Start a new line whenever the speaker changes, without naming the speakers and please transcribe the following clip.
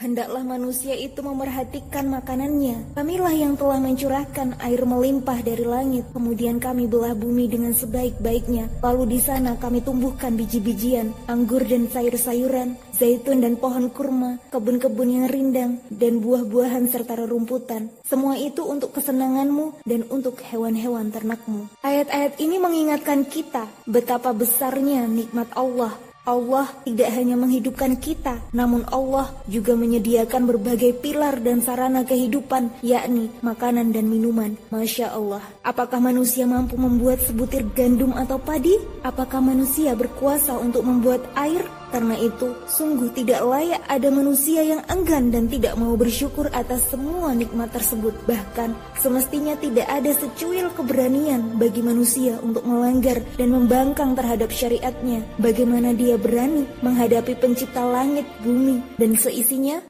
Hendaklah manusia itu memerhatikan makanannya. Kamilah yang telah mencurahkan air melimpah dari langit, kemudian kami belah bumi dengan sebaik-baiknya. Lalu di sana kami tumbuhkan biji-bijian, anggur dan sayur-sayuran, zaitun dan pohon kurma, kebun-kebun yang rindang, dan buah-buahan serta rerumputan. Semua itu untuk kesenanganmu dan untuk hewan-hewan ternakmu. Ayat-ayat ini mengingatkan kita betapa besarnya nikmat Allah Allah tidak hanya menghidupkan kita, namun Allah juga menyediakan berbagai pilar dan sarana kehidupan, yakni makanan dan minuman. Masya Allah, apakah manusia mampu membuat sebutir gandum atau padi? Apakah manusia berkuasa untuk membuat air? Karena itu, sungguh tidak layak ada manusia yang enggan dan tidak mau bersyukur atas semua nikmat tersebut. Bahkan, semestinya tidak ada secuil keberanian bagi manusia untuk melanggar dan membangkang terhadap syariatnya. Bagaimana dia berani menghadapi pencipta langit, bumi, dan seisinya?